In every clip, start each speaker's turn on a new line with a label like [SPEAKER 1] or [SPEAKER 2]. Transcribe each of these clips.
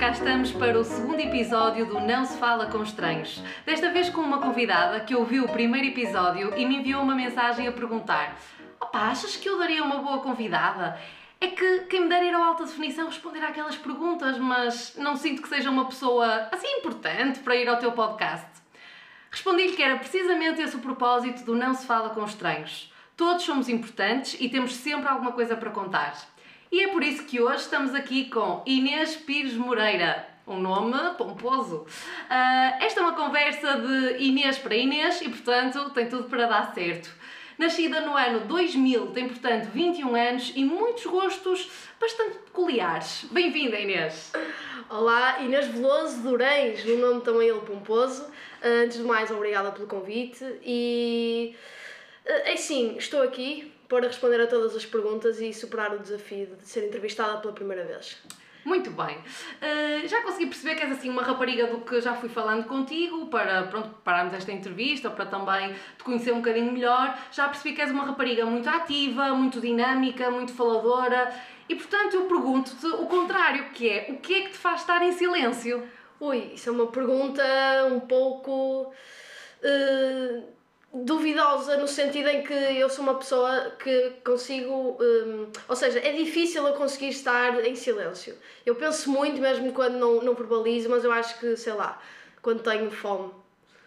[SPEAKER 1] cá estamos para o segundo episódio do Não Se Fala com Estranhos. Desta vez com uma convidada que ouviu o primeiro episódio e me enviou uma mensagem a perguntar: Opa, achas que eu daria uma boa convidada? É que quem me der ir ao alta definição responder àquelas perguntas, mas não sinto que seja uma pessoa assim importante para ir ao teu podcast. Respondi-lhe que era precisamente esse o propósito do Não Se Fala com Estranhos. Todos somos importantes e temos sempre alguma coisa para contar. E é por isso que hoje estamos aqui com Inês Pires Moreira. Um nome pomposo. Ah, esta é uma conversa de Inês para Inês e, portanto, tem tudo para dar certo. Nascida no ano 2000, tem, portanto, 21 anos e muitos gostos bastante peculiares. Bem-vinda, Inês.
[SPEAKER 2] Olá, Inês Veloso Durães, um nome também ele pomposo. Uh, Antes de mais, obrigada pelo convite e uh, é sim, estou aqui para responder a todas as perguntas e superar o desafio de ser entrevistada pela primeira vez.
[SPEAKER 1] Muito bem. Uh, já consegui perceber que és assim uma rapariga do que já fui falando contigo para pronto, prepararmos esta entrevista, para também te conhecer um bocadinho melhor. Já percebi que és uma rapariga muito ativa, muito dinâmica, muito faladora e portanto eu pergunto-te o contrário, que é o que é que te faz estar em silêncio?
[SPEAKER 2] Ui, isso é uma pergunta um pouco uh, duvidosa no sentido em que eu sou uma pessoa que consigo, um, ou seja, é difícil eu conseguir estar em silêncio. Eu penso muito mesmo quando não, não verbalizo, mas eu acho que, sei lá, quando tenho fome.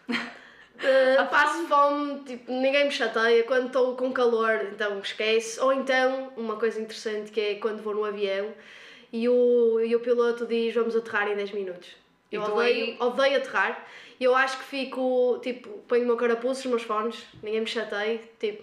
[SPEAKER 2] Uh, passo fome, tipo, ninguém me chateia. Quando estou com calor, então esquece. Ou então, uma coisa interessante que é quando vou no avião e o, e o piloto diz vamos aterrar em 10 minutos. Eu odeio,
[SPEAKER 1] aí-
[SPEAKER 2] odeio aterrar. E eu acho que fico, tipo, ponho o meu carapuço, os meus fones, ninguém me chateia, tipo.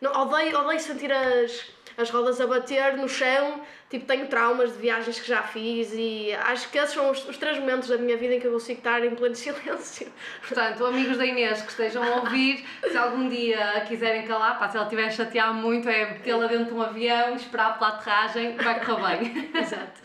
[SPEAKER 2] Não, odeio, odeio sentir as, as rodas a bater no chão, tipo, tenho traumas de viagens que já fiz e acho que esses são os, os três momentos da minha vida em que eu consigo estar em pleno silêncio.
[SPEAKER 1] Portanto, amigos da Inês que estejam a ouvir, se algum dia a quiserem calar, pá, se ela estiver a chatear muito, é metê-la dentro de um avião, esperar pela aterragem, vai correr bem.
[SPEAKER 2] Exato.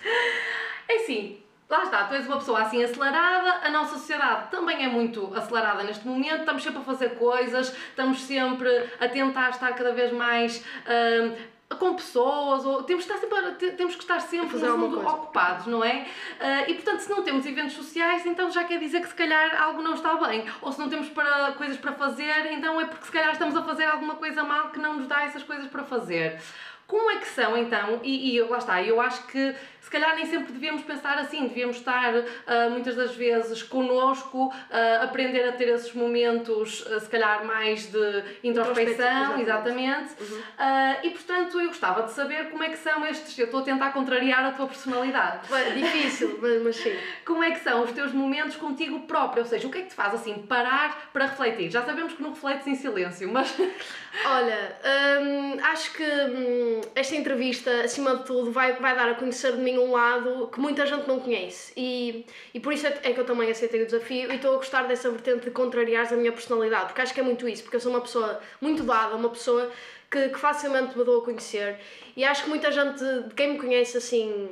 [SPEAKER 1] É assim, lá está, tu és uma pessoa assim acelerada, a nossa sociedade também é muito acelerada neste momento, estamos sempre a fazer coisas, estamos sempre a tentar estar cada vez mais. hum, com pessoas, ou temos que estar sempre, temos que estar sempre ocupados, não é? Ah, e portanto, se não temos eventos sociais, então já quer dizer que se calhar algo não está bem. Ou se não temos para, coisas para fazer, então é porque se calhar estamos a fazer alguma coisa mal que não nos dá essas coisas para fazer. Como é que são então? E, e lá está, eu acho que se calhar nem sempre devíamos pensar assim, devíamos estar ah, muitas das vezes connosco, ah, aprender a ter esses momentos, ah, se calhar mais de introspecção, exatamente. Ah, e portanto eu gostava de saber como é que são estes. Eu estou a tentar contrariar a tua personalidade.
[SPEAKER 2] Bem, difícil, mas, mas sim.
[SPEAKER 1] Como é que são os teus momentos contigo próprio? Ou seja, o que é que te faz assim parar para refletir? Já sabemos que não refletes em silêncio, mas
[SPEAKER 2] Olha, hum, acho que hum, esta entrevista, acima de tudo, vai, vai dar a conhecer de mim um lado que muita gente não conhece. E, e por isso é é que eu também aceitei o desafio e estou a gostar dessa vertente de contrariares a minha personalidade, porque acho que é muito isso, porque eu sou uma pessoa muito dada, uma pessoa que, que facilmente me dou a conhecer. E acho que muita gente, de quem me conhece assim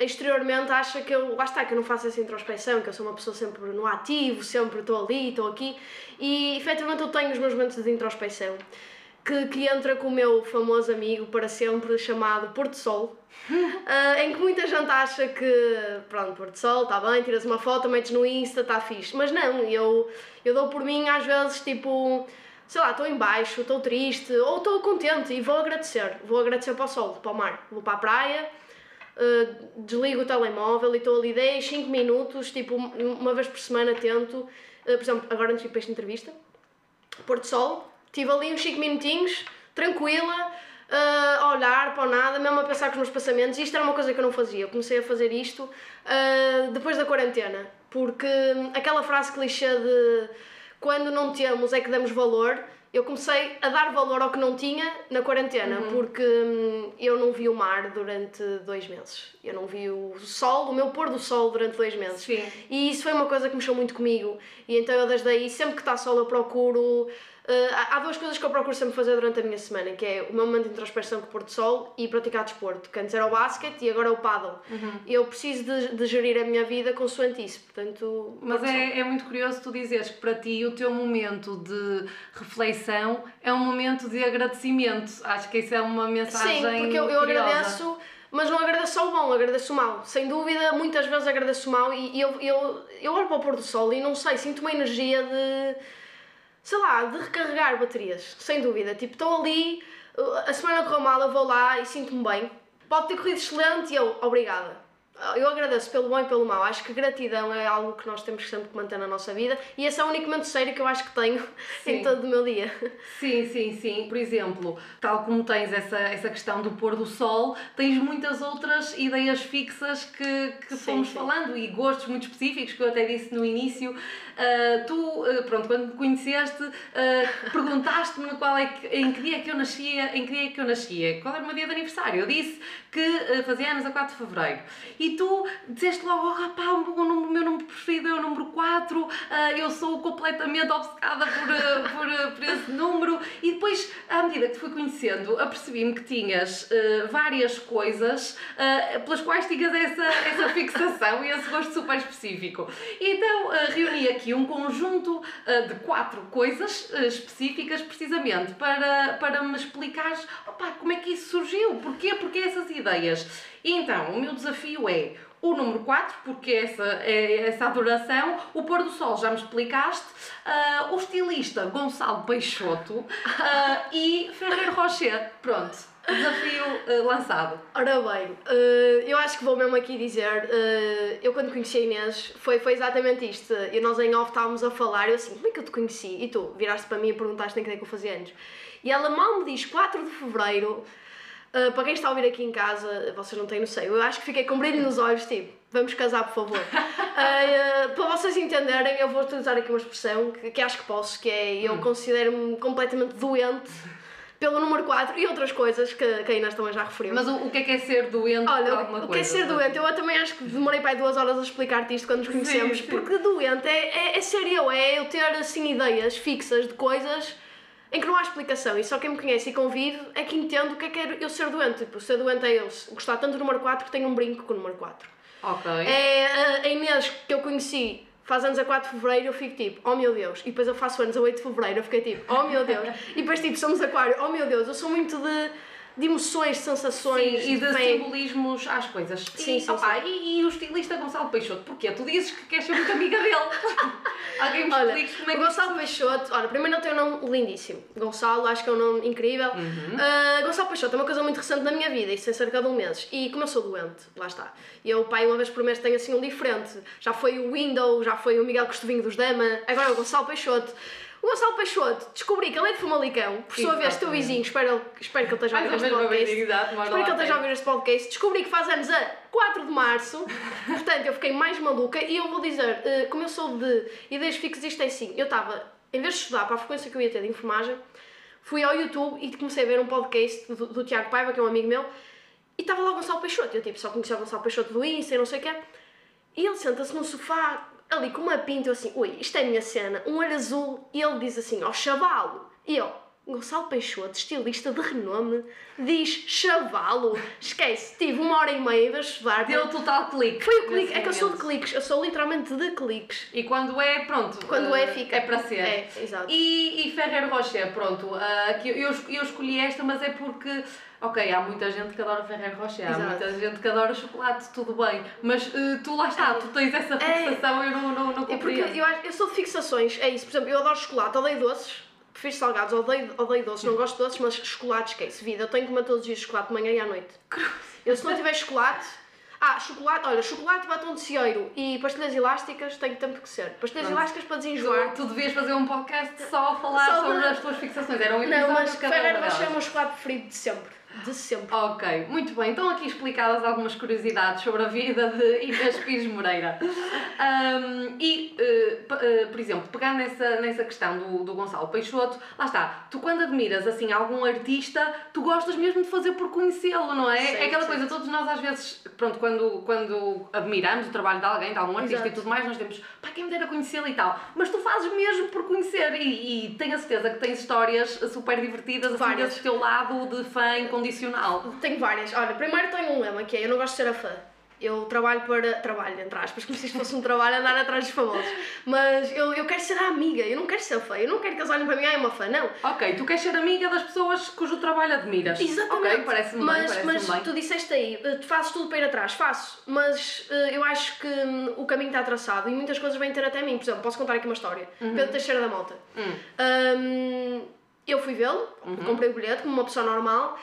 [SPEAKER 2] exteriormente acha que eu, lá está, que eu não faço essa introspeção, que eu sou uma pessoa sempre no ativo, sempre estou ali, estou aqui, e efetivamente eu tenho os meus momentos de introspeção, que, que entra com o meu famoso amigo para sempre chamado Porto Sol, ah, em que muita gente acha que, pronto, Porto Sol, está bem, tiras uma foto, metes no Insta, está fixe, mas não, eu, eu dou por mim às vezes tipo sei lá, estou em baixo, estou triste ou estou contente e vou agradecer. Vou agradecer para o sol, para o mar. Vou para a praia, uh, desligo o telemóvel e estou ali 10, 5 minutos, tipo, um- uma vez por semana tento. Uh, por exemplo, agora antes de ir para esta entrevista, Porto Sol, estive ali uns 5 minutinhos, tranquila, uh, a olhar para o nada, mesmo a pensar com os meus pensamentos. Isto era uma coisa que eu não fazia. Eu comecei a fazer isto uh, depois da quarentena, porque aquela frase clichê de quando não temos é que damos valor. Eu comecei a dar valor ao que não tinha na quarentena, porque hum, eu não vi o mar durante dois meses. Eu não vi o sol, o meu pôr do sol durante dois meses.
[SPEAKER 1] Sim.
[SPEAKER 2] E isso foi uma coisa que mexeu muito comigo. E então eu desde aí, sempre que está sol, eu procuro. Eh, há duas coisas que eu procuro sempre fazer durante a minha semana, que é o meu momento de introspeção com o pôr do sol e praticar desporto, que antes era o basquete e agora é o paddle.
[SPEAKER 1] Uhum.
[SPEAKER 2] Eu preciso de, de gerir a minha vida consoante isso, portanto...
[SPEAKER 1] Mas é, é muito curioso tu dizeres que para ti o teu momento de reflexão é um momento de agradecimento. Acho que isso é uma mensagem
[SPEAKER 2] Sim, porque eu, eu agradeço mas não agradeço só o bom, agradeço o mau. Sem dúvida, muitas vezes agradeço o mau e, e eu, eu, eu olho para o pôr do sol e não sei, sinto uma energia de, sei lá, de recarregar baterias, sem dúvida. Tipo, estou ali, uh, a semana correu mal, eu vou lá e sinto-me bem. Pode ter corrido excelente e eu, obrigada. Eu agradeço pelo bom e pelo mau. Acho que gratidão é algo que nós temos sempre que manter na nossa vida e esse é o único momento sério que eu acho que tenho
[SPEAKER 1] Sim.
[SPEAKER 2] em todo o meu dia.
[SPEAKER 1] Sim, sim, sim. Por exemplo, tal como tens essa, essa questão do pôr do sol, tens muitas outras ideias fixas que, que
[SPEAKER 2] Sim,
[SPEAKER 1] fomos
[SPEAKER 2] sim.
[SPEAKER 1] falando e gostos muito específicos que eu até disse no início. Ah, tu, ah, pronto, quando me conheceste, ah, perguntaste-me qual é que, em que dia é que eu nascia, em que dia é que eu nascia, qual era o meu dia de aniversário. Eu disse que ah, fazia anos a 4 de Fevereiro. E tu disseste logo, oh rapá, o meu, número- preferido é o número 4, ah, eu sou completamente obcecada por, ah, por, ah, por esse número. E depois, à medida que te fui conhecendo, apercebi-me que tinhas ah, várias coisas ah, pelas quais tinhas essa, essa fixação e esse gosto super específico. Então ah, reuni aqui um conjunto ah, de quatro coisas ah, específicas, precisamente para, para me explicares opá, como é que isso surgiu, porquê, porquê essas ideias. E então, o meu desafio é o número 4, porque essa é essa adoração, o pôr do sol, já me explicaste, ah, o estilista Gonçalo Peixoto ah, e Ferreiro Rocher. Pronto, desafio ah, lançado.
[SPEAKER 2] Ora bem, eh, eu acho que vou mesmo aqui dizer, eh, eu quando conheci a Inês, foi, foi exatamente isto. E nós em off estávamos a falar, eu assim, como é que eu te conheci? E tu viraste para mim e perguntaste em que é que eu fazia anos. E ela mal me diz 4 de Fevereiro, eh, para quem está a ouvir aqui em casa, vocês não têm noção, eu acho que fiquei com brilho nos olhos, tipo, vamos casar por favor. Eh, para vocês entenderem, eu vou utilizar aqui uma expressão que, que acho que posso, que é, eu considero-me completamente doente pelo número 4 e outras coisas que, que a Inês também já referiu.
[SPEAKER 1] Mas o, o que é que é ser doente
[SPEAKER 2] Olha,
[SPEAKER 1] alguma
[SPEAKER 2] o
[SPEAKER 1] coisa?
[SPEAKER 2] que é ser doente? Eu também acho que demorei para aí duas horas a explicar-te isto quando nos conhecemos,
[SPEAKER 1] sim.
[SPEAKER 2] porque doente é, é, é ser eu, é eu ter assim ideias fixas de coisas em que não há explicação e só quem me conhece e convive é que entende o que é que é eu ser doente. Tipo, ser doente é eu gostar tanto do número 4 que tenho um brinco com o número 4.
[SPEAKER 1] Ok.
[SPEAKER 2] É a- a Inês que eu conheci faz anos a 4 de Fevereiro, eu fico tipo, oh meu Deus. E depois eu faço anos a 8 de Fevereiro, eu fiquei tipo, oh meu Deus. E depois tipo, somos aquário, oh meu Deus. Eu sou muito de, de emoções, de sensações,
[SPEAKER 1] Sim, e de simbolismos às coisas.
[SPEAKER 2] Sim,
[SPEAKER 1] e,
[SPEAKER 2] sim,
[SPEAKER 1] opá, E, e o estilista Gonçalo Peixoto, porquê? Tu dizes que queres ser muito amiga dele. Alguém me
[SPEAKER 2] Olha,
[SPEAKER 1] explique como é que
[SPEAKER 2] Gonçalo Peixoto, olha, primeiro ele tem um nome lindíssimo. Gonçalo, acho que é um nome incrível.
[SPEAKER 1] Uhum.
[SPEAKER 2] Ah, Gonçalo Peixoto é uma coisa muito recente na minha vida, isso tem cerca de um mês. E como eu sou doente, lá está. E eu, pai, uma vez por mês tenho assim um diferente. Já foi o Window, já foi o Miguel Costovinho dos Dama, agora é o Gonçalo Peixoto. O Gonçalo Peixoto, descobri que ele é de Famalicão, por sua vez, teu vizinho, espero, espero que ele esteja a ouvir
[SPEAKER 1] ou
[SPEAKER 2] este podcast.
[SPEAKER 1] exato,
[SPEAKER 2] Espero
[SPEAKER 1] lá
[SPEAKER 2] que ele esteja a ouvir este podcast. Descobri que faz anos a 4 de março, portanto eu fiquei mais maluca e eu vou dizer, eh, como eu sou de ideias fixas, isto é assim, eu estava, em vez de estudar para a frequência que eu ia ter de enfermagem, fui ao YouTube e comecei a ver um podcast do, do Tiago Paiva, que é um amigo meu, e estava lá o Gonçalo Peixoto, eu tipo, só conhecia o Gonçalo Peixoto do Insta e não sei o quê, e ele senta-se no sofá, ali com uma pinta, eu assim, ui, isto é a minha cena, um olho azul, e ele diz assim, ó chavalo, e eu, Gonçalo Peixoto, estilista de renome, diz chavalo, esquece, tive uma hora e meia de estudar,
[SPEAKER 1] Deu total clique.
[SPEAKER 2] foi o clique, é que eu sou de cliques, eu sou literalmente de cliques.
[SPEAKER 1] E quando é, pronto.
[SPEAKER 2] Quando
[SPEAKER 1] eh,
[SPEAKER 2] é, fica.
[SPEAKER 1] É para ser.
[SPEAKER 2] É, exato.
[SPEAKER 1] E, e Ferreiro Rocher, pronto. ah, que eu, eu escolhi esta, mas é porque. Ok, há muita gente que adora Ferreiro Rocher, há muita gente que adora chocolate, tudo bem. Mas eh, tu lá está, tu tens essa
[SPEAKER 2] É.
[SPEAKER 1] fixação, eu não, não, não
[SPEAKER 2] É porque
[SPEAKER 1] compreendo.
[SPEAKER 2] eu, eu sou de fixações, é isso. Por exemplo, eu adoro chocolate, odeio doces, prefiro salgados, odeio, odeio doces, não gosto de doces, mas chocolate, esquece, vida. Eu tenho que comer todos os dias chocolate de manhã e à noite. Eu se não tiver chocolate. Ah, chocolate, olha, chocolate, batom de cieiro e pastilhas elásticas tem tempo que ser. Pastilhas
[SPEAKER 1] Pronto.
[SPEAKER 2] elásticas para desenjoar.
[SPEAKER 1] Tu, tu devias fazer um podcast só a falar
[SPEAKER 2] Só de-
[SPEAKER 1] sobre as tuas fixações. Era um episódio
[SPEAKER 2] Não, mas
[SPEAKER 1] de uma
[SPEAKER 2] Rocher é o meu chocolate preferido de sempre. De sempre.
[SPEAKER 1] Ok, muito bem. Então aqui explicadas algumas curiosidades sobre a vida de Inês Pires Moreira. Ahm, e, p- eh, por exemplo, pegando nessa, nessa questão do, do Gonçalo Peixoto, lá está, tu quando admiras assim algum artista, tu gostas mesmo de fazer por conhecê-lo, não é?
[SPEAKER 2] Certo,
[SPEAKER 1] é aquela
[SPEAKER 2] certo.
[SPEAKER 1] coisa, todos nós às vezes, pronto, quando, quando admiramos o trabalho de alguém, de algum artista
[SPEAKER 2] Exato.
[SPEAKER 1] e tudo mais, nós temos, pá, quem me dera conhecê-lo e tal. Mas tu fazes mesmo por conhecer e, e tenho a certeza que tens histórias super divertidas, assim,
[SPEAKER 2] Várias.
[SPEAKER 1] desse teu lado de fã incondicional.
[SPEAKER 2] Tenho várias. Olha, primeiro tenho um lema que é eu não gosto de ser a fã. eu trabalho para. Trabalho, entre aspas, como se isto fosse um trabalho andar atrás dos famosos. Mas eu, eu quero ser a amiga, eu não quero ser fã, eu não quero que eles olhem para mim, ah, é uma fã, não.
[SPEAKER 1] Ok, tu queres ser amiga das pessoas cujo trabalho admiras.
[SPEAKER 2] Exatamente.
[SPEAKER 1] Ok, parece-me bem,
[SPEAKER 2] mas,
[SPEAKER 1] parece-me
[SPEAKER 2] mas
[SPEAKER 1] bem.
[SPEAKER 2] tu disseste aí, eh, tu fazes tudo para ir atrás, faço, mas eh, eu acho que hum, o caminho está traçado e muitas coisas vêm ter até mim. Por exemplo, posso contar aqui uma história.
[SPEAKER 1] Uhum.
[SPEAKER 2] Pedro Teixeira da Mota.
[SPEAKER 1] Hum.
[SPEAKER 2] Hum, eu fui vê-lo,
[SPEAKER 1] Uhum.
[SPEAKER 2] comprei o bilhete como uma pessoa normal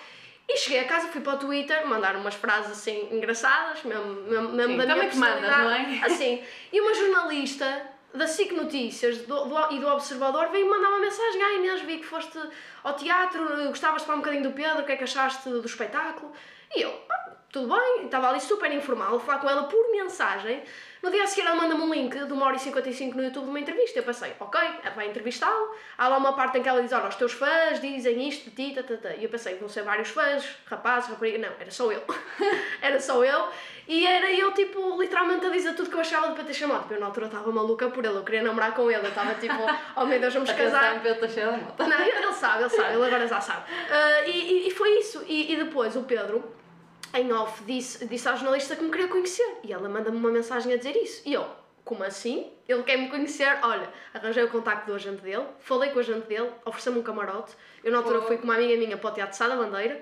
[SPEAKER 2] e cheguei a casa, fui para o Twitter, mandar umas frases assim engraçadas, mesmo, mesmo, mesmo
[SPEAKER 1] Sim,
[SPEAKER 2] da minha
[SPEAKER 1] te mandas, não é?
[SPEAKER 2] Assim, e uma jornalista da SIC Notícias do, do- e do Observador veio mandar uma mensagem: Ah, Inês, vi que foste ao teatro, gostavas de falar um bocadinho do Pedro, o que é que achaste do espetáculo? E eu, "Ah, tudo bem, estava ali super informal, a falar com ela por mensagem. No dia a seguir ela manda-me um link de 1 hora e 55 no YouTube de uma entrevista. Eu pensei, ok, vai entrevistá-lo. Há lá uma parte em que ela diz, olha, os teus fãs dizem isto de ti, tá, tá, tá. E eu pensei, vão ser vários fãs, rapazes, raparigas. Não, era só eu. era só eu. E era eu, tipo, literalmente a dizer tudo que eu achava de Patrícia Mota. Tipo, Eu na altura estava maluca por ele, eu queria namorar com ele. Eu estava tipo, oh meu Deus, vamos casar.
[SPEAKER 1] Mota.
[SPEAKER 2] Não, ele sabe, ele sabe, ele agora já sabe. Ah, e, e- e foi isso. E, e depois o Pedro, em off, disse, disse à jornalista que me queria conhecer. E ela manda-me uma mensagem a dizer isso. E eu, como assim? Ele quer me conhecer? Olha, arranjei o contacto do agente dele, falei com o agente dele, ofereceu-me um camarote. Eu na altura
[SPEAKER 1] Oh.
[SPEAKER 2] fui com uma amiga minha para o Teatro de Sá da Bandeira.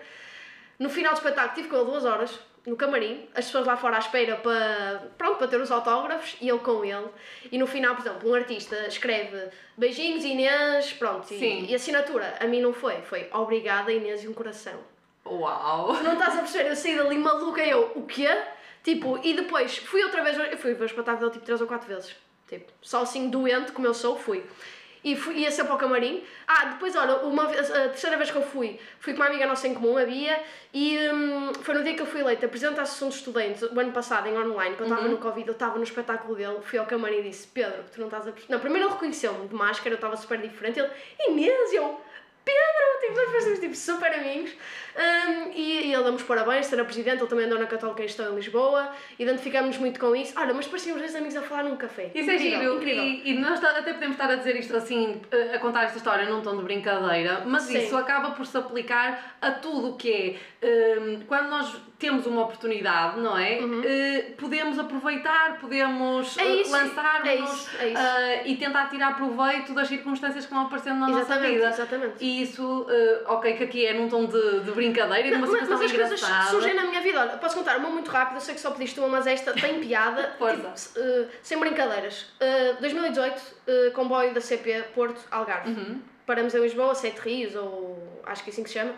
[SPEAKER 2] No final do espetáculo tive com ele duas horas no camarim, as pessoas lá fora à espera para, pronto, para ter os autógrafos e eu com ele. E no final, por exemplo, um artista escreve beijinhos Inês, pronto, e, e assinatura. A mim não foi, foi obrigada Inês e um coração.
[SPEAKER 1] Uau!
[SPEAKER 2] Não estás a perceber, eu saí dali maluca e eu, o quê? Tipo, e depois fui outra vez, eu fui ver o espetáculo dele tipo 3 ou 4 vezes. Tipo, só assim doente como eu sou, fui. E fui, ia sempre ao camarim. Ah, depois, olha, uma vez, a terceira vez que eu fui, fui com uma amiga nossa em comum, a Bia, e hum, foi no dia que eu fui eleita Presidente da Associação de Estudantes, o ano passado, em online, quando eu estava no Covid, eu estava no espetáculo dele, fui ao camarim e disse, Pedro, tu não estás a. Não, primeiro ele reconheceu-me de máscara, eu estava super diferente, ele, Inês, eu, Pedro, tipo, nós parecemos tipo, super amigos. Um, e, e ele dá-me os parabéns, será presidente, ele também andou na Católica Cristã em Lisboa, identificámos-nos muito com isso. Olha, mas parecíamos dois amigos a falar num café.
[SPEAKER 1] Isso é
[SPEAKER 2] incrível,
[SPEAKER 1] giro,
[SPEAKER 2] incrível.
[SPEAKER 1] e, e nós até podemos estar a dizer isto assim, a contar esta história num tom de brincadeira, mas
[SPEAKER 2] Sim.
[SPEAKER 1] isso acaba por se aplicar a tudo o que é. eh, quando nós temos uma oportunidade, não é? Eh, podemos aproveitar, podemos
[SPEAKER 2] Uhum. É isso,
[SPEAKER 1] lançar-nos
[SPEAKER 2] é isso, é isso.
[SPEAKER 1] eh, e tentar tirar proveito das circunstâncias que vão aparecendo na nossa
[SPEAKER 2] Exatamente,
[SPEAKER 1] vida.
[SPEAKER 2] exatamente.
[SPEAKER 1] E isso, ok, que aqui é num tom de, de brincadeira e de uma
[SPEAKER 2] Mas,
[SPEAKER 1] situação
[SPEAKER 2] mas as coisas
[SPEAKER 1] engraçada.
[SPEAKER 2] surgem na minha vida. Olha, posso contar uma muito rápida, sei que só pediste uma, mas esta tem piada. Tipo, se- sem brincadeiras. Eh, 2018, eh, comboio da CP Porto Algarve.
[SPEAKER 1] Uhum.
[SPEAKER 2] Paramos em Lisboa, Sete Rios, ou acho que é assim que se chama.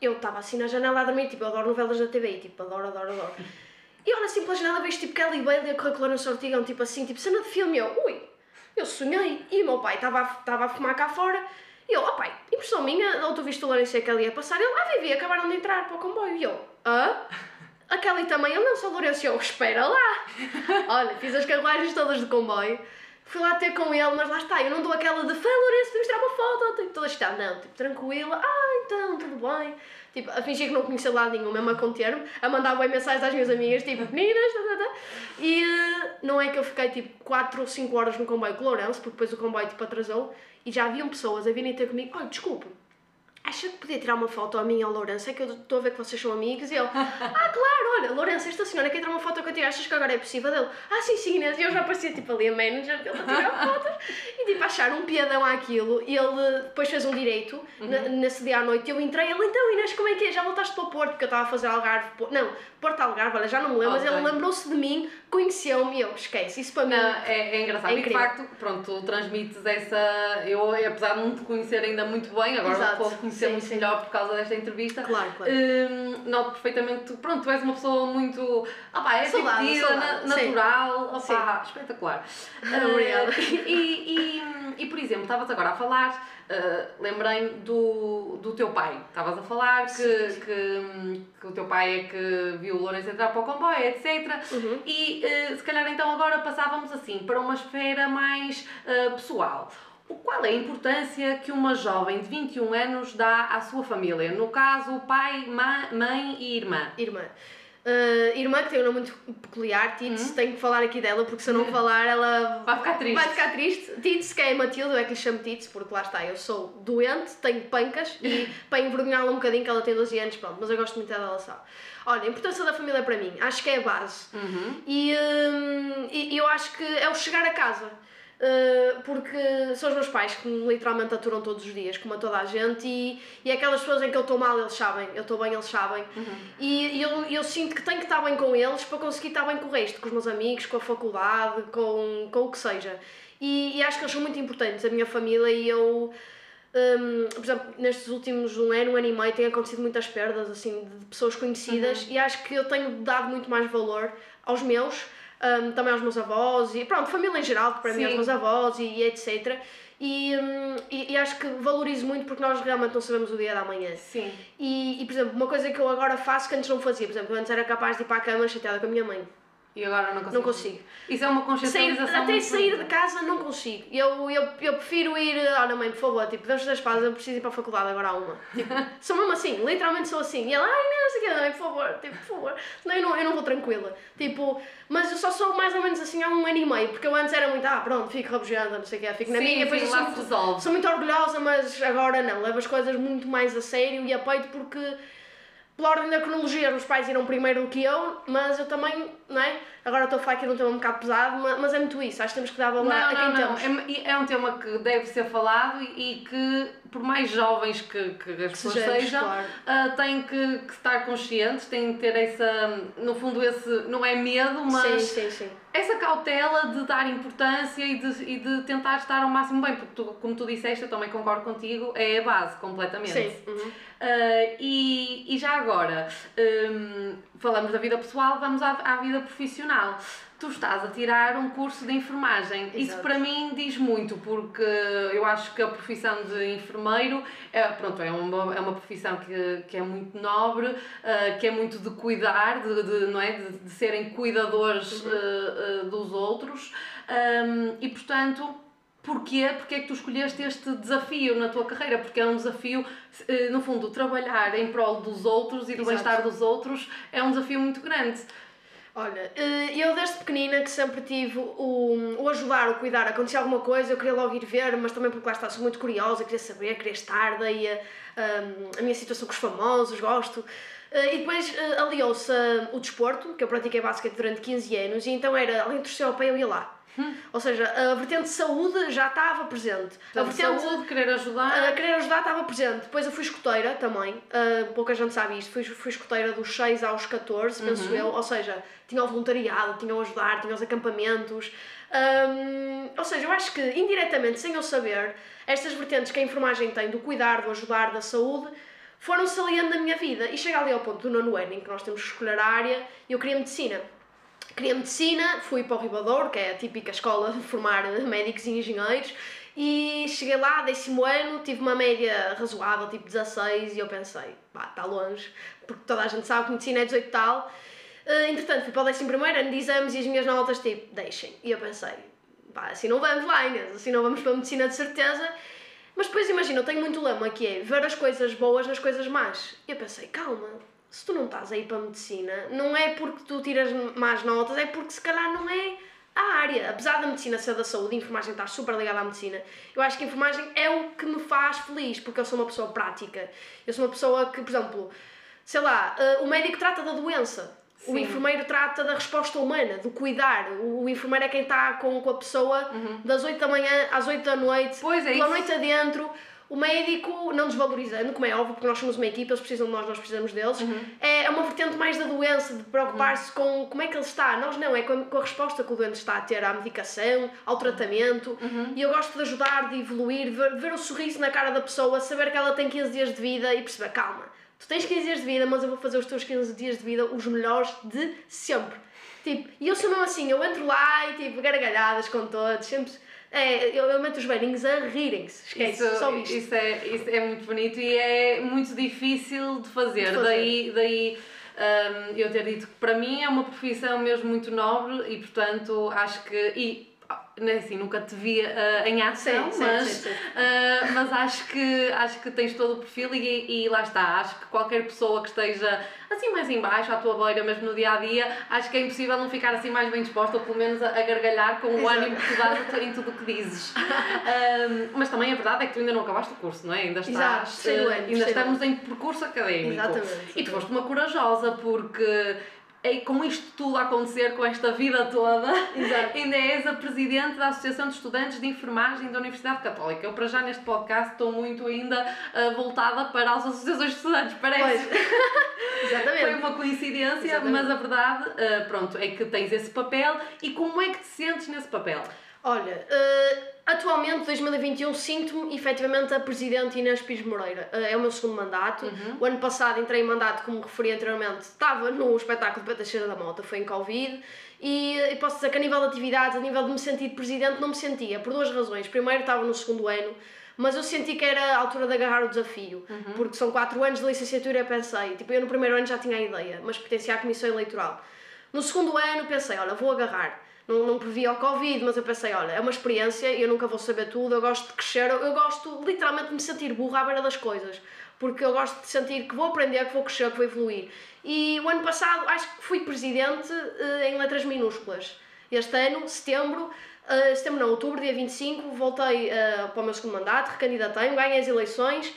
[SPEAKER 2] Eu estava assim na janela a dormir, tipo, eu adoro novelas da TV, tipo, adoro, adoro, adoro. E olha assim pela janela, vejo tipo Kelly Bailey a correr com Lourenço Ortigão, tipo assim, tipo cena de filme. Eu, ui, eu sonhei. E o meu pai estava a, a fumar cá fora. E eu, ó pai, impressão minha, ou tu viste o Lourenço e a Kelly a passar? Ele, ah, Vivi, acabaram de entrar para o comboio. E eu, hã? A Kelly também, ele não só o Lourenço. E eu, espera lá. Olha, fiz as carruagens todas de comboio. Fui lá ter com ele, mas lá está, eu não dou aquela de fã Lourenço, podemos tirar uma foto, tipo, toda está, não, tipo, tranquila, ah, então, tudo bem. Tipo, a fingir que não conhecia lado nenhum, mesmo a conter-me, a mandar bem mensagens às minhas amigas, tipo, meninas, tá, tá, tá. E eh, não é que eu fiquei tipo 4 ou 5 horas no comboio com o Lourenço, porque depois o comboio tipo atrasou, e já haviam pessoas a virem ter comigo, olha, desculpe, acha que podia tirar uma foto a mim e ao Lourenço? É que eu estou a ver que vocês são amigos. E ele, ah, claro, olha, Lourenço, esta senhora quer tirar uma foto contigo, achas que agora é possível? Ele, ah, sim, sim, Inês. E eu já parecia tipo ali a manager dele a tirar fotos. E tipo, acharam um piadão àquilo. E ele depois fez um direito, na- nesse dia à noite. Eu entrei, ele, então, Inês, como é que é? Já voltaste para o Porto? Porque eu estava a fazer Algarve. Porto- Não, Porto Algarve, olha, já não me lembro, mas
[SPEAKER 1] Ok.
[SPEAKER 2] ele lembrou-se de mim, conheceu-me e eu, esquece, isso para mim.
[SPEAKER 1] Não, é, é engraçado.
[SPEAKER 2] É
[SPEAKER 1] e de facto, pronto, tu transmites essa. Eu, apesar de não te conhecer ainda muito bem, agora
[SPEAKER 2] Exato.
[SPEAKER 1] posso conhecer
[SPEAKER 2] Sim,
[SPEAKER 1] muito
[SPEAKER 2] sim.
[SPEAKER 1] melhor por causa desta entrevista.
[SPEAKER 2] Claro, claro.
[SPEAKER 1] hum, noto perfeitamente pronto, tu és uma pessoa muito. Ah, pá, é
[SPEAKER 2] Saudável,
[SPEAKER 1] divertida, na-
[SPEAKER 2] sim.
[SPEAKER 1] natural, opá, espetacular.
[SPEAKER 2] Obrigada.
[SPEAKER 1] Ah, e, e, e, por exemplo, estavas agora a falar, ah, lembrei-me do, do teu pai. Estavas a falar que,
[SPEAKER 2] Sim,
[SPEAKER 1] que, que o teu pai é que viu o Lourenço entrar para o comboio, etc.
[SPEAKER 2] Uhum.
[SPEAKER 1] E eh, se calhar então agora passávamos assim para uma esfera mais eh, pessoal. Qual é a importância que uma jovem de 21 anos dá à sua família? No caso, pai, ma- mãe e irmã.
[SPEAKER 2] Irmã. Uh, irmã que tem um nome muito peculiar, Tits, tenho que falar aqui dela porque se eu não falar ela.
[SPEAKER 1] Vai ficar triste.
[SPEAKER 2] Vai ficar triste. Tits, que é a Matilde, eu é que lhe chamo Tits, porque lá está, eu sou doente, tenho pancas e para envergonhá-la um bocadinho, que ela tem 12 anos, pronto, mas eu gosto muito dela, ela sabe. Olha, a importância da família para mim, acho que é a base.
[SPEAKER 1] Uhum.
[SPEAKER 2] E, hum, e eu acho que é o chegar a casa. Uh, porque são os meus pais que me literalmente aturam todos os dias, como a toda a gente, e, e aquelas pessoas em que eu estou mal, eles sabem, eu estou bem, eles sabem. E, e eu, eu sinto que tenho que estar bem com eles para conseguir estar bem com o resto, com os meus amigos, com a faculdade, com, com o que seja. E, e acho que eles são muito importantes, a minha família, e eu. Um, por exemplo, nestes últimos um ano, um ano e meio, tem acontecido muitas perdas assim, de pessoas conhecidas e acho que eu tenho dado muito mais valor aos meus, um, também aos meus avós e pronto, família em geral, que para mim
[SPEAKER 1] Sim.
[SPEAKER 2] aos meus avós e, e etc. E, hum, e, e acho que valorizo muito porque nós realmente não sabemos o dia da manhã.
[SPEAKER 1] Sim.
[SPEAKER 2] E, e, por exemplo, uma coisa que eu agora faço que antes não fazia, por exemplo, eu antes era capaz de ir para a cama chateada com a minha mãe.
[SPEAKER 1] E agora não consigo.
[SPEAKER 2] Não consigo.
[SPEAKER 1] Isso é uma
[SPEAKER 2] Sair,
[SPEAKER 1] consciencialização
[SPEAKER 2] até
[SPEAKER 1] muito
[SPEAKER 2] sair de casa não consigo. Eu, eu, eu prefiro ir, olha mãe, por favor, tipo, Deus das pazes, eu preciso ir para a faculdade agora há uma. Tipo, sou mesmo assim, literalmente sou assim. E ela, ai não, não sei o que, mãe, por favor, tipo, por favor. Senão eu não, eu não vou tranquila. Tipo, mas eu só sou mais ou menos assim há um ano e meio, porque eu antes era muito, ah pronto, fico rabugenta, não sei o que, fico na
[SPEAKER 1] Sim,
[SPEAKER 2] minha, depois
[SPEAKER 1] sim,
[SPEAKER 2] eu sou
[SPEAKER 1] lá se resolve.
[SPEAKER 2] sou muito orgulhosa, mas agora não, levo as coisas muito mais a sério e a peito porque pela ordem da cronologia, os pais irão primeiro do que eu, mas eu também, não é? Agora estou a falar aqui um tema um bocado pesado, ma- mas é muito isso, acho que temos que dar valor
[SPEAKER 1] Não,
[SPEAKER 2] a quem
[SPEAKER 1] não,
[SPEAKER 2] temos.
[SPEAKER 1] É, é um tema que deve ser falado e, que, por mais jovens que, que as pessoas
[SPEAKER 2] Sejamos,
[SPEAKER 1] sejam,
[SPEAKER 2] claro.
[SPEAKER 1] ah, têm que, que estar conscientes, têm que ter essa, no fundo, esse, não é medo, mas
[SPEAKER 2] Sim, sim, sim.
[SPEAKER 1] essa cautela de dar importância e de, e de tentar estar ao máximo bem, porque tu, como tu disseste, eu também concordo contigo, é a base, completamente.
[SPEAKER 2] Sim. uhum.
[SPEAKER 1] Ah, e, e já agora, hum, falamos da vida pessoal, vamos à, à vida profissional. Tu estás a tirar um curso de enfermagem. Isso
[SPEAKER 2] Exato.
[SPEAKER 1] para mim diz muito, porque eu acho que a profissão de enfermeiro é, pronto, é, uma, é uma profissão que, que é muito nobre, ah, que é muito de cuidar, de, de, não é? de, de serem cuidadores ah, ah, dos outros. Hum, e portanto, Porquê? Porque é que tu escolheste este desafio na tua carreira? Porque é um desafio, eh, no fundo, trabalhar em prol dos outros e do bem-estar dos outros é um desafio muito grande.
[SPEAKER 2] Olha, eh, eu desde pequenina que sempre tive o, o ajudar, o cuidar, acontecia alguma coisa, eu queria logo ir ver, mas também porque lá está, sou muito curiosa, queria saber, queria estar, daí a, a, a minha situação com os famosos, gosto. Eh, E depois eh, aliou-se eh, o desporto, que eu pratiquei basquete durante 15 anos, e então era, além do pé, eu ia lá. Ou seja, a vertente de saúde já estava presente. a
[SPEAKER 1] Portanto,
[SPEAKER 2] vertente
[SPEAKER 1] saúde, querer ajudar.
[SPEAKER 2] a querer ajudar estava presente. Depois eu fui escoteira também, uh, pouca gente sabe isto, fui, fui escoteira dos 6 aos 14, penso eu, ou seja, tinha o voluntariado, tinha o ajudar, tinha os acampamentos. Um, ou seja, eu acho que indiretamente, sem eu saber, estas vertentes que a enfermagem tem do cuidar, do ajudar, da saúde, foram se aliando na minha vida. E chega ali ao ponto do nono ano em que nós temos que escolher a área e eu queria medicina. Queria medicina, fui para o Ribadouro, que é a típica escola de formar médicos e engenheiros, e cheguei lá, décimo ano, tive uma média razoável, tipo 16, e eu pensei, pá, está longe, porque toda a gente sabe que medicina é 18 e tal. Eh, entretanto, fui para o décimo primeiro ano de exames e as minhas notas, tipo, deixem. E eu pensei, pá, assim não vamos lá, Inês, assim não vamos para a medicina de certeza. Mas depois imagina, eu tenho muito lema que é ver as coisas boas nas coisas más. E eu pensei, calma, se tu não estás aí para a medicina, não é porque tu tiras más notas, é porque se calhar não é a área. Apesar da medicina ser da saúde, a enfermagem está super ligada à medicina, eu acho que a enfermagem é o que me faz feliz, porque eu sou uma pessoa prática. Eu sou uma pessoa que, por exemplo, sei lá, eh, o médico trata da doença. O
[SPEAKER 1] Sim.
[SPEAKER 2] enfermeiro trata da resposta humana, do cuidar. O, o enfermeiro é quem está com, com a pessoa das 8 da manhã às 8 da noite,
[SPEAKER 1] Pois é
[SPEAKER 2] pela
[SPEAKER 1] isso.
[SPEAKER 2] noite adentro. O médico, não desvalorizando, como é óbvio, porque nós somos uma equipa, eles precisam de nós, nós precisamos deles, é uma vertente mais da doença, de preocupar-se com como é que ele está. Nós não, é com a, com a resposta que o doente está a ter à medicação, ao tratamento. E eu gosto de ajudar, de evoluir, de ver, de ver o sorriso na cara da pessoa, saber que ela tem 15 dias de vida e perceber, calma, tu tens 15 dias de vida, mas eu vou fazer os teus 15 dias de vida os melhores de sempre. Tipo, e eu sou mesmo assim, eu entro lá e tipo, gargalhadas com todos, sempre. É, eu, eu meto os velhinhos a rirem-se, esquece,
[SPEAKER 1] Isso,
[SPEAKER 2] só isto.
[SPEAKER 1] isso, é, isso é muito bonito e é muito difícil de fazer.
[SPEAKER 2] De fazer.
[SPEAKER 1] Daí, daí hum, eu ter dito que para mim é uma profissão mesmo muito nobre e, portanto, acho que. E, assim, nunca te vi uh, em ação,
[SPEAKER 2] Sim,
[SPEAKER 1] mas,
[SPEAKER 2] sim, sim.
[SPEAKER 1] uh, mas acho, que, acho que tens todo o perfil e, e lá está. Acho que qualquer pessoa que esteja assim mais em baixo, à tua beira, mesmo no dia a dia, acho que é impossível não ficar assim mais bem disposta ou pelo menos a, a gargalhar com o
[SPEAKER 2] Exato.
[SPEAKER 1] ânimo que tu dás em tudo o que dizes. Um, mas também a verdade é que tu ainda não acabaste o curso, não é? Ainda estás,
[SPEAKER 2] Exato,
[SPEAKER 1] uh,
[SPEAKER 2] ano,
[SPEAKER 1] ainda estamos em percurso académico.
[SPEAKER 2] Exatamente,
[SPEAKER 1] E tu foste uma corajosa porque é, com isto tudo a acontecer, com esta vida toda,
[SPEAKER 2] Exato.
[SPEAKER 1] ainda és a presidente da Associação de Estudantes de Enfermagem da Universidade Católica. Eu, para já, neste podcast, estou muito ainda ah, voltada para as associações de estudantes, parece.
[SPEAKER 2] Pois.
[SPEAKER 1] Foi
[SPEAKER 2] Exatamente.
[SPEAKER 1] uma coincidência,
[SPEAKER 2] Exatamente.
[SPEAKER 1] mas a verdade, ah, pronto, é que tens esse papel. E como é que te sentes nesse papel?
[SPEAKER 2] Olha, eh, atualmente, 2021, sinto-me efetivamente a Presidente Inês Pires Moreira. Eh, é o meu segundo mandato. O ano passado entrei em mandato, como referi anteriormente, estava no espetáculo de Petacheira da Mota, foi em Covid. E, eh, e posso dizer que a nível de atividades, a nível de me sentir Presidente, não me sentia, por duas razões. Primeiro, estava no segundo ano, mas eu senti que era a altura de agarrar o desafio, porque são quatro anos de licenciatura e pensei, tipo, eu no primeiro ano já tinha a ideia, mas pertencia à Comissão Eleitoral. No segundo ano pensei, olha, vou agarrar. Não, não previa o Covid, mas eu pensei, olha, é uma experiência eu nunca vou saber tudo, eu gosto de crescer, eu, eu gosto literalmente de me sentir burra à beira das coisas, porque eu gosto de sentir que vou aprender, que vou crescer, que vou evoluir. E o ano passado acho que fui presidente eh, em letras minúsculas. Este ano, setembro, eh, setembro não, outubro, dia 25, voltei eh, para o meu segundo mandato, recandidatei, ganhei as eleições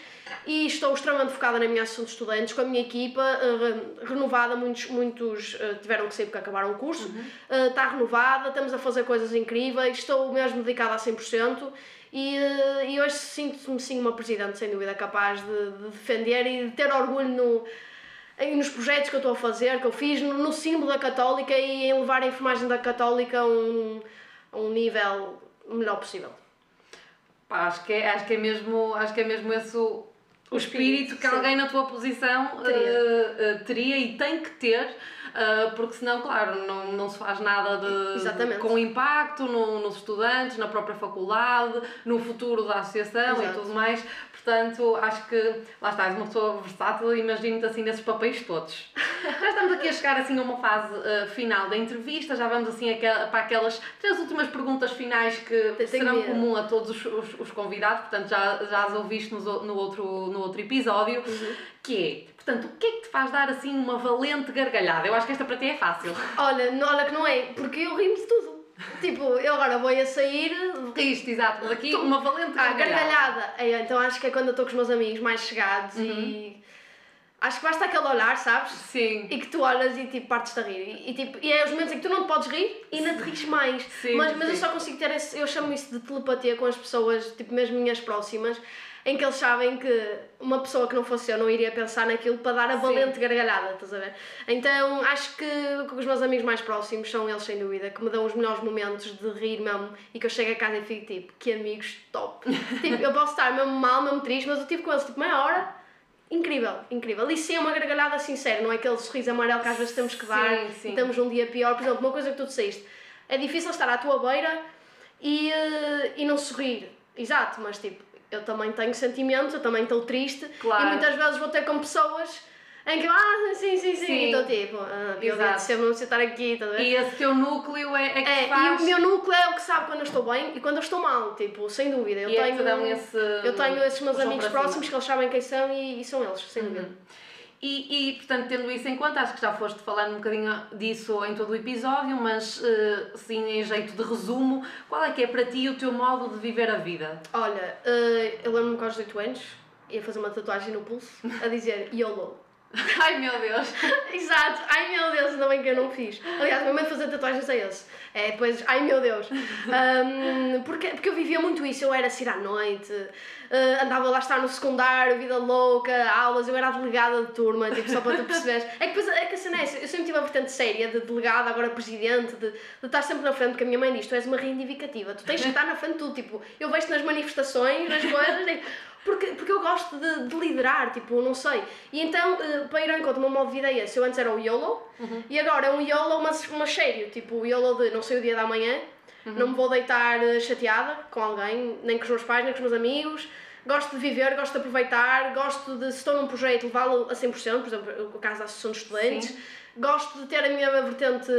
[SPEAKER 2] e estou extremamente focada na minha associação de estudantes, com a minha equipa re- renovada, muitos, muitos tiveram que sair porque acabaram o curso, Eh, está renovada, estamos a fazer coisas incríveis, estou mesmo dedicada a 100% e, e hoje sinto-me sim uma presidente, sem dúvida, capaz de, de defender e de ter orgulho no, nos projetos que eu estou a fazer, que eu fiz, no, no símbolo da Católica e em levar a enfermagem da Católica um, a um nível melhor possível.
[SPEAKER 1] Pá, acho que é, acho que é mesmo, acho que é mesmo esse o, o espírito,
[SPEAKER 2] espírito,
[SPEAKER 1] que
[SPEAKER 2] sim.
[SPEAKER 1] alguém na tua posição
[SPEAKER 2] Teria.
[SPEAKER 1] eh, eh, teria e tem que ter, eh, porque senão, claro, não, não se faz nada de,
[SPEAKER 2] Exatamente.
[SPEAKER 1] com impacto no- nos estudantes, na própria faculdade, no futuro da associação e
[SPEAKER 2] Exato.
[SPEAKER 1] tudo mais. Portanto, acho que lá está, és uma pessoa versátil imagino-te assim nesses papéis todos. Já estamos aqui a chegar assim a uma fase eh, final da entrevista, já vamos assim para aquelas três últimas perguntas finais que serão
[SPEAKER 2] medo.
[SPEAKER 1] comum a todos os, os- os convidados, portanto já, já as ouviste nos o- no, outro, no outro episódio,
[SPEAKER 2] Uhum.
[SPEAKER 1] que é, portanto, o que é que te faz dar assim uma valente gargalhada? Eu acho que esta para ti é fácil.
[SPEAKER 2] Olha, olha que não é, porque eu rimo de tudo. Tipo, eu agora vou a sair.
[SPEAKER 1] Isto, exato, mas aqui uma valente
[SPEAKER 2] Ah,
[SPEAKER 1] gargalhada.
[SPEAKER 2] É, então acho que é quando eu estou com os meus amigos mais chegados
[SPEAKER 1] Uhum.
[SPEAKER 2] e. Acho que basta aquele olhar, sabes?
[SPEAKER 1] Sim.
[SPEAKER 2] E que tu olhas e tipo partes a rir. E, e, tipo, e é os momentos em que tu não te podes rir e ainda te rires mais.
[SPEAKER 1] Sim,
[SPEAKER 2] mas mas eu
[SPEAKER 1] sim.
[SPEAKER 2] só consigo ter esse. Eu chamo isso de telepatia com as pessoas, tipo mesmo minhas próximas, em que eles sabem que uma pessoa que não fosse eu não iria pensar naquilo para dar a
[SPEAKER 1] Sim.
[SPEAKER 2] valente gargalhada, estás a ver? Então acho que, os meus amigos mais próximos são eles, sem dúvida, que me dão os melhores momentos de rir mesmo e que eu chego a casa e fico tipo, que amigos top. tipo, eu posso estar mesmo mal, mesmo triste, mas eu tive com eles tipo meia hora. Incrível, incrível. E sim, é uma gargalhada sincera, não é aquele sorriso amarelo que às vezes temos que dar
[SPEAKER 1] Sim, sim.
[SPEAKER 2] e estamos um dia pior. Por exemplo, uma coisa que tu disseste, é difícil estar à tua beira e, eh, e não sorrir. Exato, mas tipo, eu também tenho sentimentos, eu também estou triste
[SPEAKER 1] Claro.
[SPEAKER 2] e muitas vezes vou ter com pessoas em que eu, ah, sim, sim, sim,
[SPEAKER 1] Sim.
[SPEAKER 2] e estou tipo, ah, eu
[SPEAKER 1] Exato.
[SPEAKER 2] de sempre não estar aqui, ver?
[SPEAKER 1] E esse teu núcleo é, é que
[SPEAKER 2] É,
[SPEAKER 1] faz...
[SPEAKER 2] e o meu núcleo é o que sabe quando eu estou bem e quando eu estou mal, tipo, sem dúvida. Eu
[SPEAKER 1] E é
[SPEAKER 2] tenho,
[SPEAKER 1] te dão esse
[SPEAKER 2] eu tenho esses meus amigos próximos que eles sabem quem são e, e são eles, sem
[SPEAKER 1] Uhum.
[SPEAKER 2] dúvida.
[SPEAKER 1] E, e, portanto, tendo isso em conta, acho que já foste falando um bocadinho disso em todo o episódio, mas, eh, sim, em jeito de resumo, qual é que é para ti o teu modo de viver a vida?
[SPEAKER 2] Olha, eh, eu lembro-me que aos 18 anos ia fazer uma tatuagem no pulso a dizer YOLO.
[SPEAKER 1] Ai meu Deus!
[SPEAKER 2] Exato, ai meu Deus, ainda bem que eu não fiz. Aliás, medo de fazer tatuagens é esse. É depois, ai meu Deus. Ahm, porque, porque eu vivia muito isso, eu era sair à noite, eh, andava lá a estar no secundário, vida louca, aulas, eu era a delegada de turma, tipo, só para tu perceberes. É que, depois, é que a cena é essa, eu sempre tive a vertente séria de delegada, agora presidente, de, de estar sempre na frente, porque a minha mãe diz: tu és uma reivindicativa, tu tens que estar na frente de tudo. Tipo, eu vejo-te nas manifestações, nas coisas, tipo, porque, porque eu gosto de, de liderar, tipo, não sei. E então, eh, para ir ao encontro, o meu modo de é esse. Eu antes era o YOLO, e agora é um YOLO, mas, mas sério, tipo, o YOLO de não sei o dia da manhã, não me vou deitar eh, chateada com alguém, nem com os meus pais, nem com os meus amigos. Gosto de viver, gosto de aproveitar, gosto de, se estou num projeto, levá-lo a 100%, por exemplo, o caso da Associação de Estudantes. Gosto de ter a minha vertente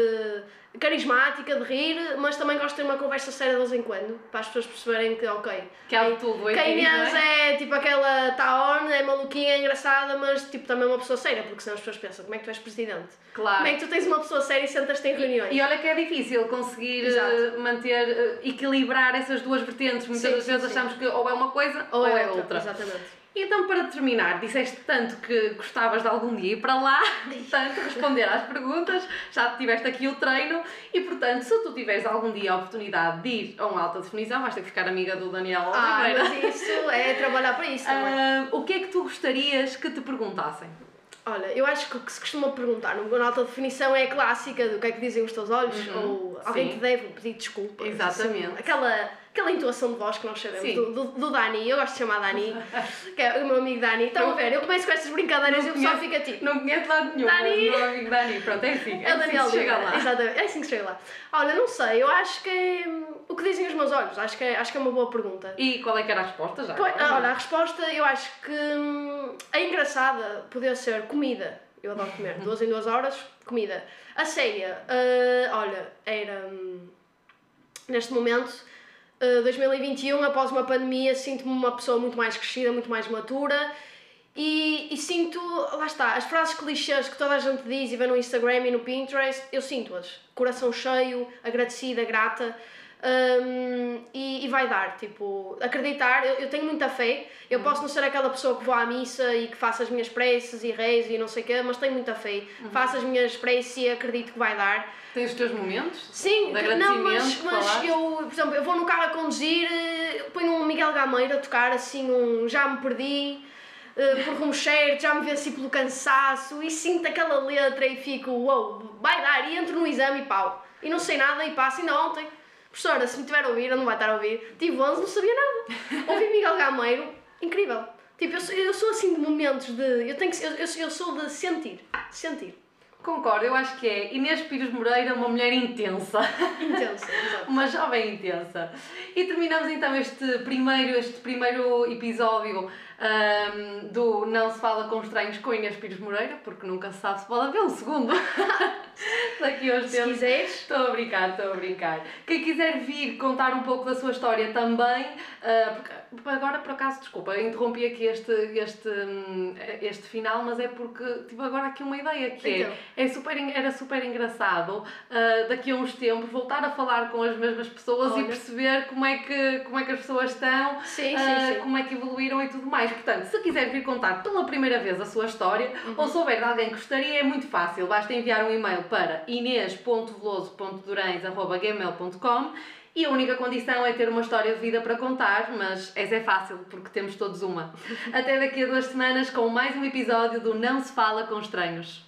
[SPEAKER 2] carismática, de rir, mas também gosto de ter uma conversa séria de vez em quando, para as pessoas perceberem que, ok,
[SPEAKER 1] Que há de tudo aqui,
[SPEAKER 2] quem és
[SPEAKER 1] é?
[SPEAKER 2] é tipo aquela tá on, é maluquinha, é engraçada, mas tipo também é uma pessoa séria, porque senão as pessoas pensam, como é que tu és presidente?
[SPEAKER 1] Claro.
[SPEAKER 2] Como é que tu tens uma pessoa séria e sentas-te em reuniões?
[SPEAKER 1] E olha que é difícil conseguir
[SPEAKER 2] Exato.
[SPEAKER 1] eh, manter, eh, equilibrar essas duas vertentes. Muitas
[SPEAKER 2] Sim,
[SPEAKER 1] das
[SPEAKER 2] sim,
[SPEAKER 1] vezes
[SPEAKER 2] sim.
[SPEAKER 1] achamos que ou é uma coisa ou, é outra.
[SPEAKER 2] Exatamente.
[SPEAKER 1] Então, para terminar, disseste tanto que gostavas de algum dia ir para lá, tanto responder às perguntas, já tiveste aqui o treino e, portanto, se tu tiveres algum dia a oportunidade de ir a uma alta definição, vais ter que ficar amiga do Daniel
[SPEAKER 2] Ah,
[SPEAKER 1] Oliveira.
[SPEAKER 2] mas isso é trabalhar para isso também.
[SPEAKER 1] Ah, o que é que tu gostarias que te perguntassem?
[SPEAKER 2] Olha, eu acho que o que se costuma perguntar no na alta definição é a clássica do que é que dizem os teus olhos, ou alguém
[SPEAKER 1] sim.
[SPEAKER 2] te deve pedir desculpas.
[SPEAKER 1] Exatamente.
[SPEAKER 2] assim, aquela, aquela intuação de voz que nós sabemos do, do, do Dani, eu gosto de chamar Dani, que é o meu amigo Dani. Estão a ver, eu começo com estas brincadeiras e o pessoal fica tipo.
[SPEAKER 1] Não conheço lado nenhum,
[SPEAKER 2] Dani!
[SPEAKER 1] meu amigo Dani, pronto, é assim, é,
[SPEAKER 2] É o
[SPEAKER 1] assim
[SPEAKER 2] Daniel
[SPEAKER 1] que se chega lá.
[SPEAKER 2] Exatamente, é assim que chega lá. Olha, não sei, eu acho que é o que dizem os meus olhos, acho que é, acho que é uma boa pergunta.
[SPEAKER 1] E qual é que era a resposta já?
[SPEAKER 2] Pois, olha, a resposta eu acho que hum, a engraçada podia ser comida. Eu adoro comer, duas em duas horas, comida. A séria, ah, olha, era hum, neste momento, ah, 2021, após uma pandemia, sinto-me uma pessoa muito mais crescida, muito mais matura. E, e sinto, lá está, as frases clichês que toda a gente diz e vê no Instagram e no Pinterest, eu sinto-as. Coração cheio, agradecida, grata. Hum, e, e vai dar, tipo, acreditar, eu, eu tenho muita fé. Eu posso não ser aquela pessoa que vou à missa e que faça as minhas preces e rezo e não sei o quê, mas tenho muita fé. Faço as minhas preces e acredito que vai dar.
[SPEAKER 1] Tens os teus momentos?
[SPEAKER 2] Sim, não, mas, mas eu, por exemplo, eu vou no carro a conduzir, eh, ponho um Miguel Gameiro a tocar assim um Já Me Perdi, eh, por rumo certo, já me venci pelo cansaço e sinto aquela letra e fico, uou, vai dar, e entro no exame e pau. E não sei nada e passo, ainda ontem. Professora, se me tiver a ouvir, eu não vai estar a ouvir, tive 11, não sabia nada. Ouvi Miguel Gameiro, incrível. Tipo, eu sou, eu sou assim de momentos de. Eu, tenho que, eu, eu, eu sou de sentir. Sentir.
[SPEAKER 1] Concordo, eu acho que é Inês Pires Moreira, uma mulher intensa.
[SPEAKER 2] Intensa, exato.
[SPEAKER 1] uma jovem intensa. E terminamos então este primeiro, este primeiro episódio ahm, do Não se fala com estranhos com Inês Pires Moreira, porque nunca se sabe se pode haver um segundo. Daqui a uns
[SPEAKER 2] Se
[SPEAKER 1] tempos.
[SPEAKER 2] quiseres.
[SPEAKER 1] Estou a brincar, estou a brincar. Quem quiser vir contar um pouco da sua história também, ah, porque agora por acaso, desculpa, eu interrompi aqui este, este, este final, mas é porque tive agora aqui uma ideia que é,
[SPEAKER 2] Então.
[SPEAKER 1] é super, en- era super engraçado ah, daqui a uns tempos voltar a falar com as mesmas pessoas e
[SPEAKER 2] Olha.
[SPEAKER 1] perceber como é que, como é que as pessoas estão,
[SPEAKER 2] Sim, sim,
[SPEAKER 1] ah,
[SPEAKER 2] sim.
[SPEAKER 1] como é que evoluíram e tudo mais. Portanto, se quiser vir contar pela primeira vez a sua história
[SPEAKER 2] Uhum.
[SPEAKER 1] ou souber de alguém que gostaria, é muito fácil. Basta enviar um e-mail para inês.veloso.durães.gmail.com e a única condição é ter uma história de vida para contar, mas essa é fácil porque temos todos uma. Até daqui a duas semanas com mais um episódio do Não se fala com estranhos.